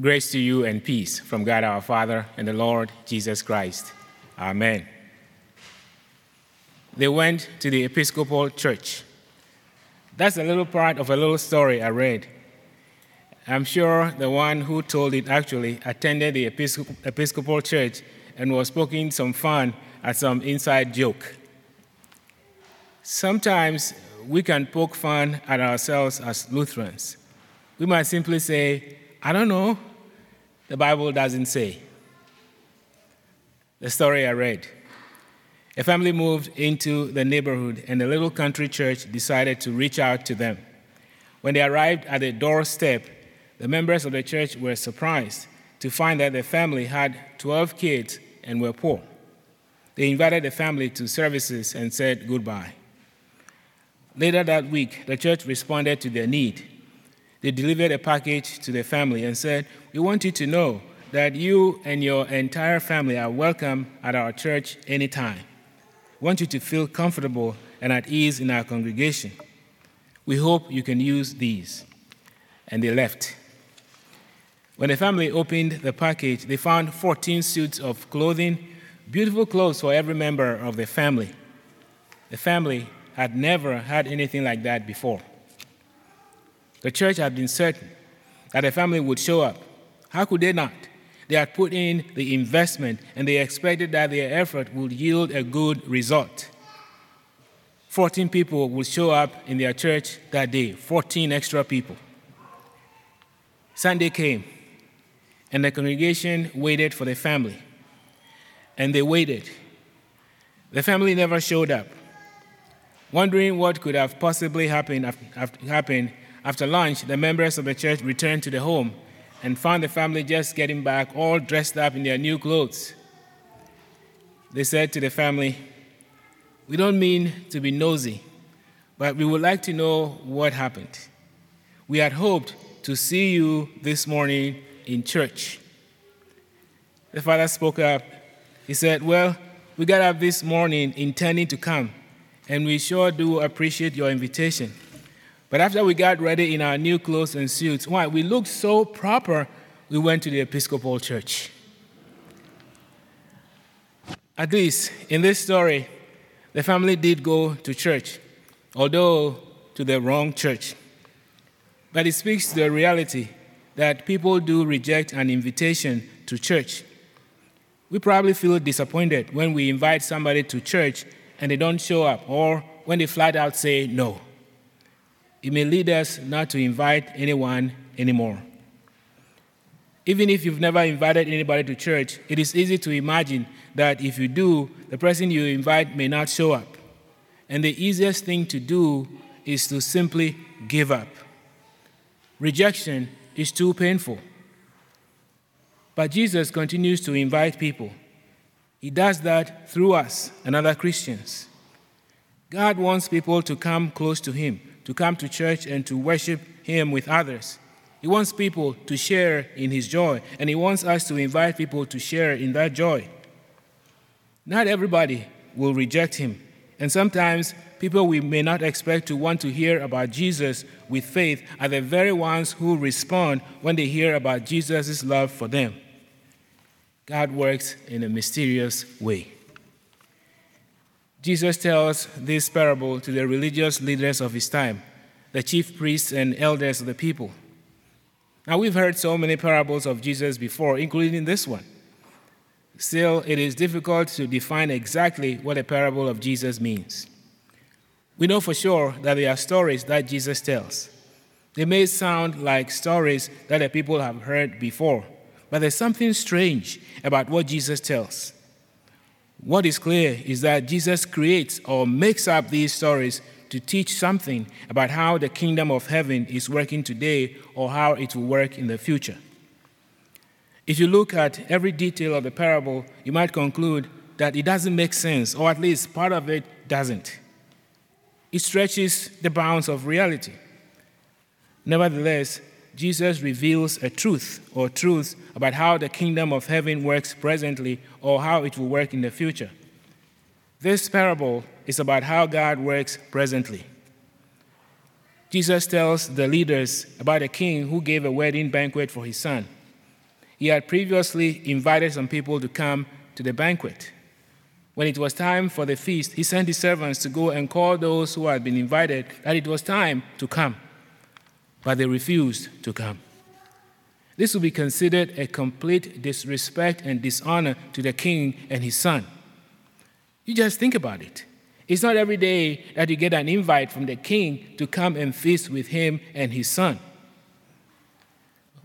Grace to you and peace from God our Father and the Lord Jesus Christ. Amen. They went to the Episcopal Church. That's a little part of a little story I read. I'm sure the one who told it actually attended the Episcopal Church and was poking some fun at some inside joke. Sometimes we can poke fun at ourselves as Lutherans. We might simply say, I don't know, the Bible doesn't say. The story I read. A family moved into the neighborhood, and the little country church decided to reach out to them. When they arrived at the doorstep, the members of the church were surprised to find that the family had 12 kids and were poor. They invited the family to services and said goodbye. Later that week, the church responded to their need. They delivered a package to the family and said, We want you to know that you and your entire family are welcome at our church anytime. We want you to feel comfortable and at ease in our congregation. We hope you can use these. And they left. When the family opened the package, they found 14 suits of clothing, beautiful clothes for every member of the family. The family had never had anything like that before. The church had been certain that the family would show up. How could they not? They had put in the investment and they expected that their effort would yield a good result. 14 people would show up in their church that day, 14 extra people. Sunday came, and the congregation waited for the family. And they waited. The family never showed up. Wondering what could have possibly happened happened, after lunch, the members of the church returned to the home and found the family just getting back, all dressed up in their new clothes. They said to the family, We don't mean to be nosy, but we would like to know what happened. We had hoped to see you this morning in church. The father spoke up. He said, Well, we got up this morning intending to come and we sure do appreciate your invitation. But after we got ready in our new clothes and suits, why? We looked so proper, we went to the Episcopal Church. At least in this story, the family did go to church, although to the wrong church. But it speaks to the reality that people do reject an invitation to church. We probably feel disappointed when we invite somebody to church and they don't show up, or when they flat out say no. It may lead us not to invite anyone anymore. Even if you've never invited anybody to church, it is easy to imagine that if you do, the person you invite may not show up. And the easiest thing to do is to simply give up. Rejection is too painful. But Jesus continues to invite people. He does that through us and other Christians. God wants people to come close to Him, to come to church and to worship Him with others. He wants people to share in His joy, and He wants us to invite people to share in that joy. Not everybody will reject Him, and sometimes people we may not expect to want to hear about Jesus with faith are the very ones who respond when they hear about Jesus' love for them. God works in a mysterious way. Jesus tells this parable to the religious leaders of his time, the chief priests and elders of the people. Now, we've heard so many parables of Jesus before, including this one. Still, it is difficult to define exactly what a parable of Jesus means. We know for sure that they are stories that Jesus tells. They may sound like stories that the people have heard before, but there's something strange about what Jesus tells. What is clear is that Jesus creates or makes up these stories to teach something about how the kingdom of heaven is working today or how it will work in the future. If you look at every detail of the parable, you might conclude that it doesn't make sense, or at least part of it doesn't. It stretches the bounds of reality. Nevertheless, Jesus reveals a truth or truths about how the kingdom of heaven works presently or how it will work in the future. This parable is about how God works presently. Jesus tells the leaders about a king who gave a wedding banquet for his son. He had previously invited some people to come to the banquet. When it was time for the feast, he sent his servants to go and call those who had been invited that it was time to come. But they refused to come. This would be considered a complete disrespect and dishonor to the king and his son. You just think about it. It's not every day that you get an invite from the king to come and feast with him and his son.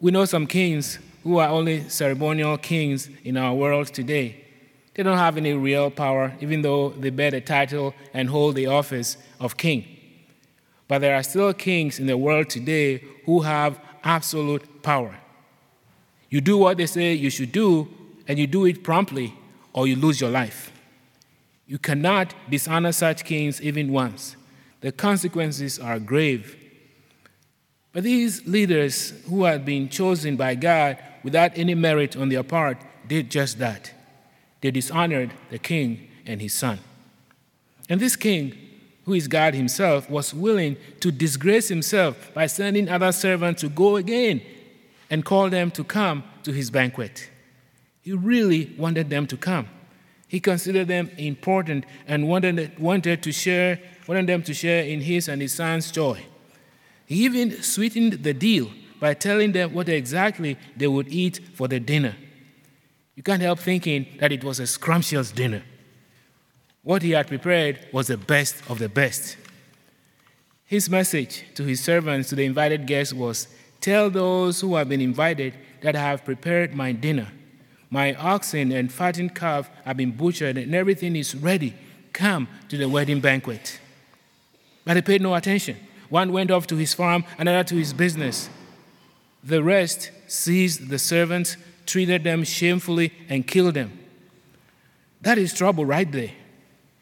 We know some kings who are only ceremonial kings in our world today. They don't have any real power, even though they bear the title and hold the office of king. But there are still kings in the world today who have absolute power. You do what they say you should do, and you do it promptly, or you lose your life. You cannot dishonor such kings even once. The consequences are grave. But these leaders who had been chosen by God without any merit on their part did just that. They dishonored the king and his son. And this king, who is God himself, was willing to disgrace himself by sending other servants to go again and call them to come to his banquet. He really wanted them to come. He considered them important and wanted, wanted, to share, wanted them to share in his and his son's joy. He even sweetened the deal by telling them what exactly they would eat for the dinner. You can't help thinking that it was a scrumptious dinner. What he had prepared was the best of the best. His message to his servants, to the invited guests, was Tell those who have been invited that I have prepared my dinner. My oxen and fattened calf have been butchered, and everything is ready. Come to the wedding banquet. But they paid no attention. One went off to his farm, another to his business. The rest seized the servants, treated them shamefully, and killed them. That is trouble right there.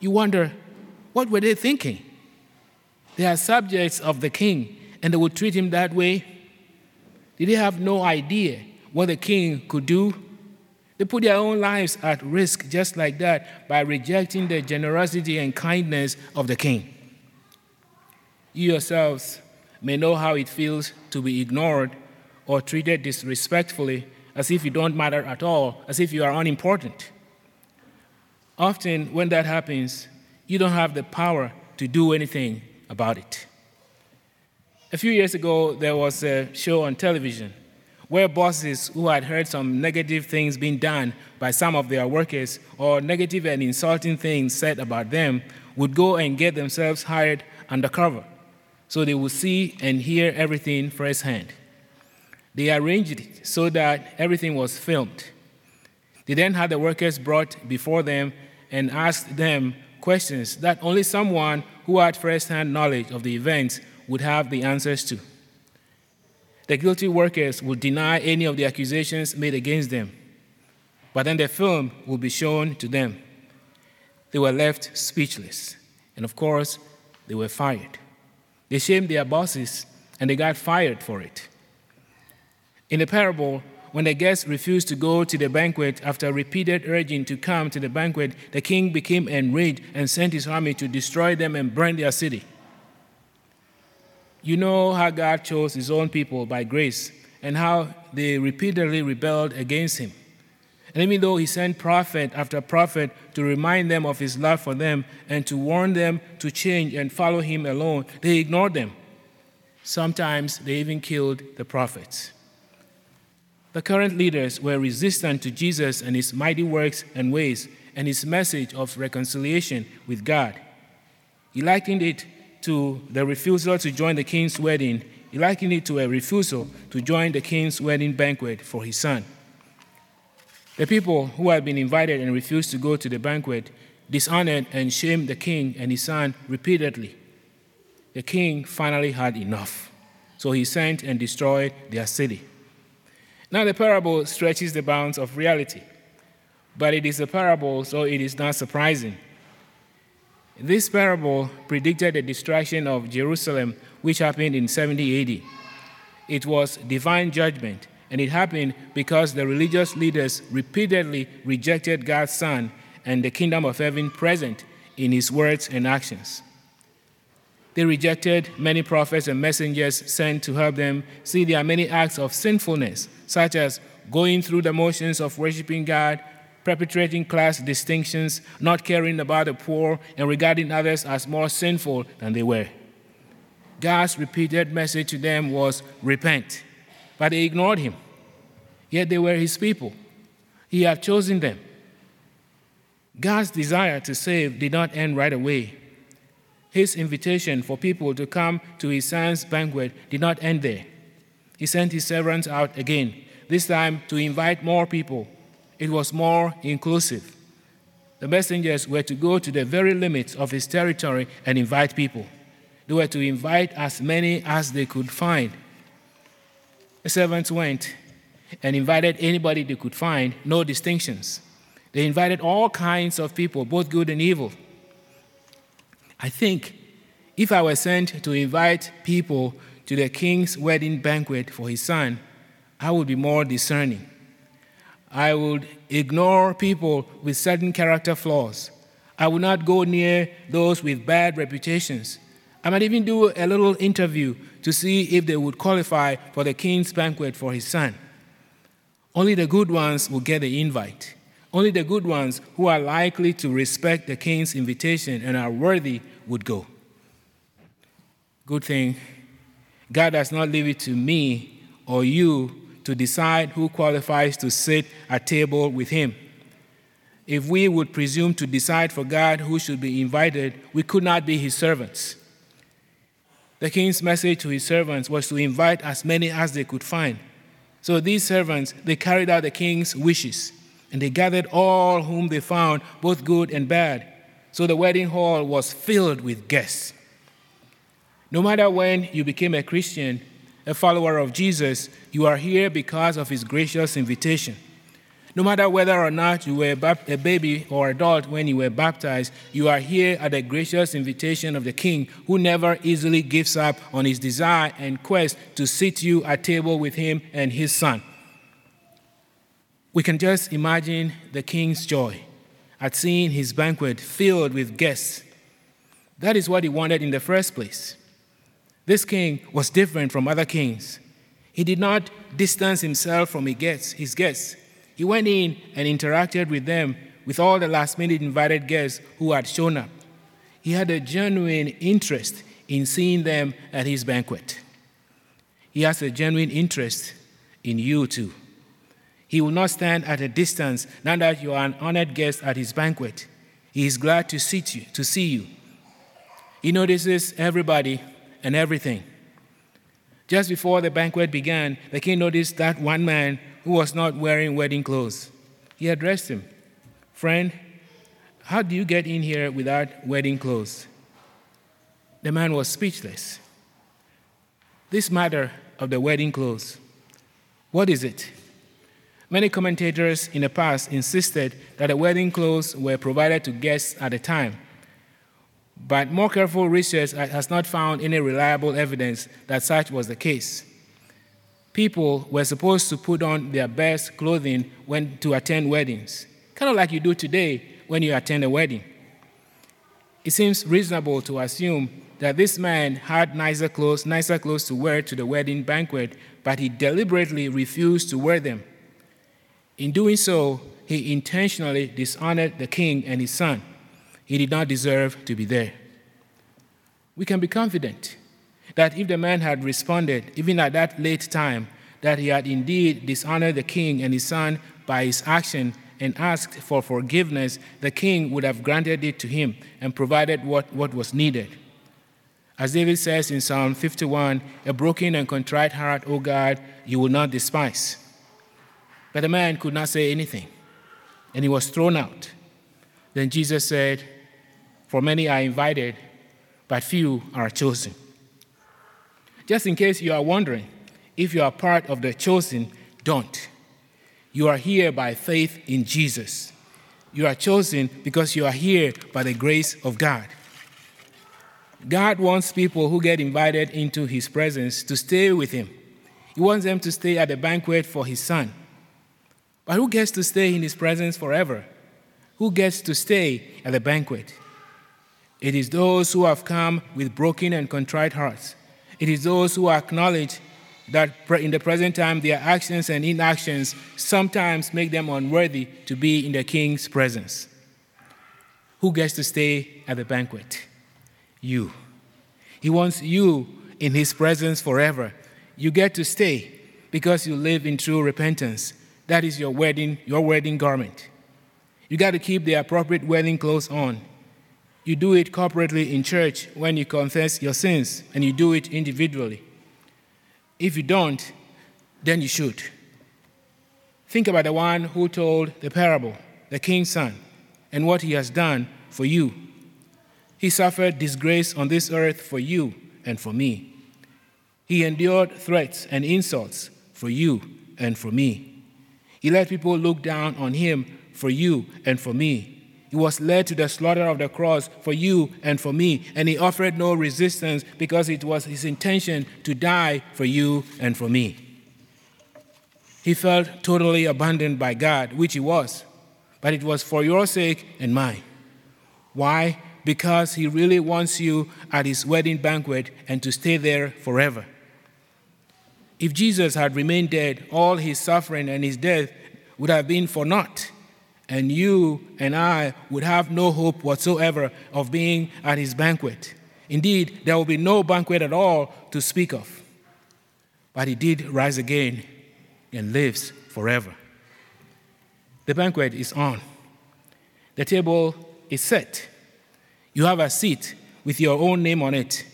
You wonder, what were they thinking? They are subjects of the king, and they would treat him that way. Did they have no idea what the king could do? They put their own lives at risk just like that by rejecting the generosity and kindness of the king. You yourselves may know how it feels to be ignored or treated disrespectfully as if you don't matter at all, as if you are unimportant. Often, when that happens, you don't have the power to do anything about it. A few years ago, there was a show on television where bosses who had heard some negative things being done by some of their workers or negative and insulting things said about them would go and get themselves hired undercover so they would see and hear everything firsthand. They arranged it so that everything was filmed. They then had the workers brought before them and asked them questions that only someone who had firsthand knowledge of the events would have the answers to. The guilty workers would deny any of the accusations made against them, but then the film would be shown to them. They were left speechless, and of course, they were fired. They shamed their bosses, and they got fired for it. In the parable, when the guests refused to go to the banquet after repeated urging to come to the banquet, the king became enraged and sent his army to destroy them and burn their city. You know how God chose his own people by grace and how they repeatedly rebelled against him. And even though he sent prophet after prophet to remind them of his love for them and to warn them to change and follow him alone, they ignored them. Sometimes they even killed the prophets. The current leaders were resistant to Jesus and his mighty works and ways and his message of reconciliation with God. He likened it to the refusal to join the king's wedding, he likened it to a refusal to join the king's wedding banquet for his son. The people who had been invited and refused to go to the banquet dishonored and shamed the king and his son repeatedly. The king finally had enough, so he sent and destroyed their city. Now, the parable stretches the bounds of reality, but it is a parable, so it is not surprising this parable predicted the destruction of Jerusalem, which happened in 70 AD. It was divine judgment, and it happened because the religious leaders repeatedly rejected God's Son and the kingdom of heaven present in his words and actions. They rejected many prophets and messengers sent to help them see their many acts of sinfulness, such as going through the motions of worshiping God, perpetrating class distinctions, not caring about the poor, and regarding others as more sinful than they were. God's repeated message to them was repent, but they ignored him. Yet they were his people. He had chosen them. God's desire to save did not end right away. His invitation for people to come to his son's banquet did not end there. He sent his servants out again, this time to invite more people. It was more inclusive. The messengers were to go to the very limits of his territory and invite people. They were to invite as many as they could find. The servants went and invited anybody they could find, no distinctions. They invited all kinds of people, both good and evil. I think if I were sent to invite people to the king's wedding banquet for his son, I would be more discerning. I would ignore people with certain character flaws. I would not go near those with bad reputations. I might even do a little interview to see if they would qualify for the king's banquet for his son. Only the good ones will get the invite. Only the good ones who are likely to respect the king's invitation and are worthy would go. Good thing, God does not leave it to me or you to decide who qualifies to sit at table with him. If we would presume to decide for God who should be invited, we could not be his servants. The king's message to his servants was to invite as many as they could find. So these servants, they carried out the king's wishes. And they gathered all whom they found, both good and bad. So the wedding hall was filled with guests. No matter when you became a Christian, a follower of Jesus, you are here because of his gracious invitation. No matter whether or not you were a baby or adult when you were baptized, you are here at the gracious invitation of the King who never easily gives up on his desire and quest to sit you at table with him and his son. We can just imagine the king's joy at seeing his banquet filled with guests. That is what he wanted in the first place. This king was different from other kings. He did not distance himself from his guests. He went in and interacted with them, with all the last minute invited guests who had shown up. He had a genuine interest in seeing them at his banquet. He has a genuine interest in you too. He will not stand at a distance now that you are an honored guest at his banquet. He is glad to see you, to see you. He notices everybody and everything. Just before the banquet began, the king noticed that one man who was not wearing wedding clothes. He addressed him, Friend, how do you get in here without wedding clothes? The man was speechless. This matter of the wedding clothes, what is it? Many commentators in the past insisted that the wedding clothes were provided to guests at the time. But more careful research has not found any reliable evidence that such was the case. People were supposed to put on their best clothing when to attend weddings, kind of like you do today when you attend a wedding. It seems reasonable to assume that this man had nicer clothes, nicer clothes to wear to the wedding banquet, but he deliberately refused to wear them. In doing so, he intentionally dishonored the king and his son. He did not deserve to be there. We can be confident that if the man had responded, even at that late time, that he had indeed dishonored the king and his son by his action and asked for forgiveness, the king would have granted it to him and provided what, what was needed. As David says in Psalm 51, a broken and contrite heart, O God, you will not despise. But the man could not say anything, and he was thrown out. Then Jesus said, For many are invited, but few are chosen. Just in case you are wondering if you are part of the chosen, don't. You are here by faith in Jesus. You are chosen because you are here by the grace of God. God wants people who get invited into his presence to stay with him. He wants them to stay at the banquet for his son. But who gets to stay in his presence forever? Who gets to stay at the banquet? It is those who have come with broken and contrite hearts. It is those who acknowledge that in the present time their actions and inactions sometimes make them unworthy to be in the king's presence. Who gets to stay at the banquet? You. He wants you in his presence forever. You get to stay because you live in true repentance. That is your wedding, your wedding garment. You got to keep the appropriate wedding clothes on. You do it corporately in church when you confess your sins, and you do it individually. If you don't, then you should. Think about the one who told the parable, the king's son, and what he has done for you. He suffered disgrace on this earth for you and for me. He endured threats and insults for you and for me. He let people look down on him for you and for me. He was led to the slaughter of the cross for you and for me, and he offered no resistance because it was his intention to die for you and for me. He felt totally abandoned by God, which he was, but it was for your sake and mine. Why? Because he really wants you at his wedding banquet and to stay there forever. If Jesus had remained dead, all his suffering and his death would have been for naught and you and I would have no hope whatsoever of being at his banquet. Indeed, there will be no banquet at all to speak of. But he did rise again and lives forever. The banquet is on, the table is set. You have a seat with your own name on it,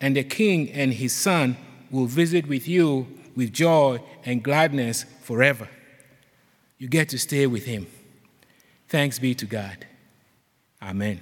and the king and his son will visit with you with joy and gladness forever. You get to stay with him. Thanks be to God. Amen.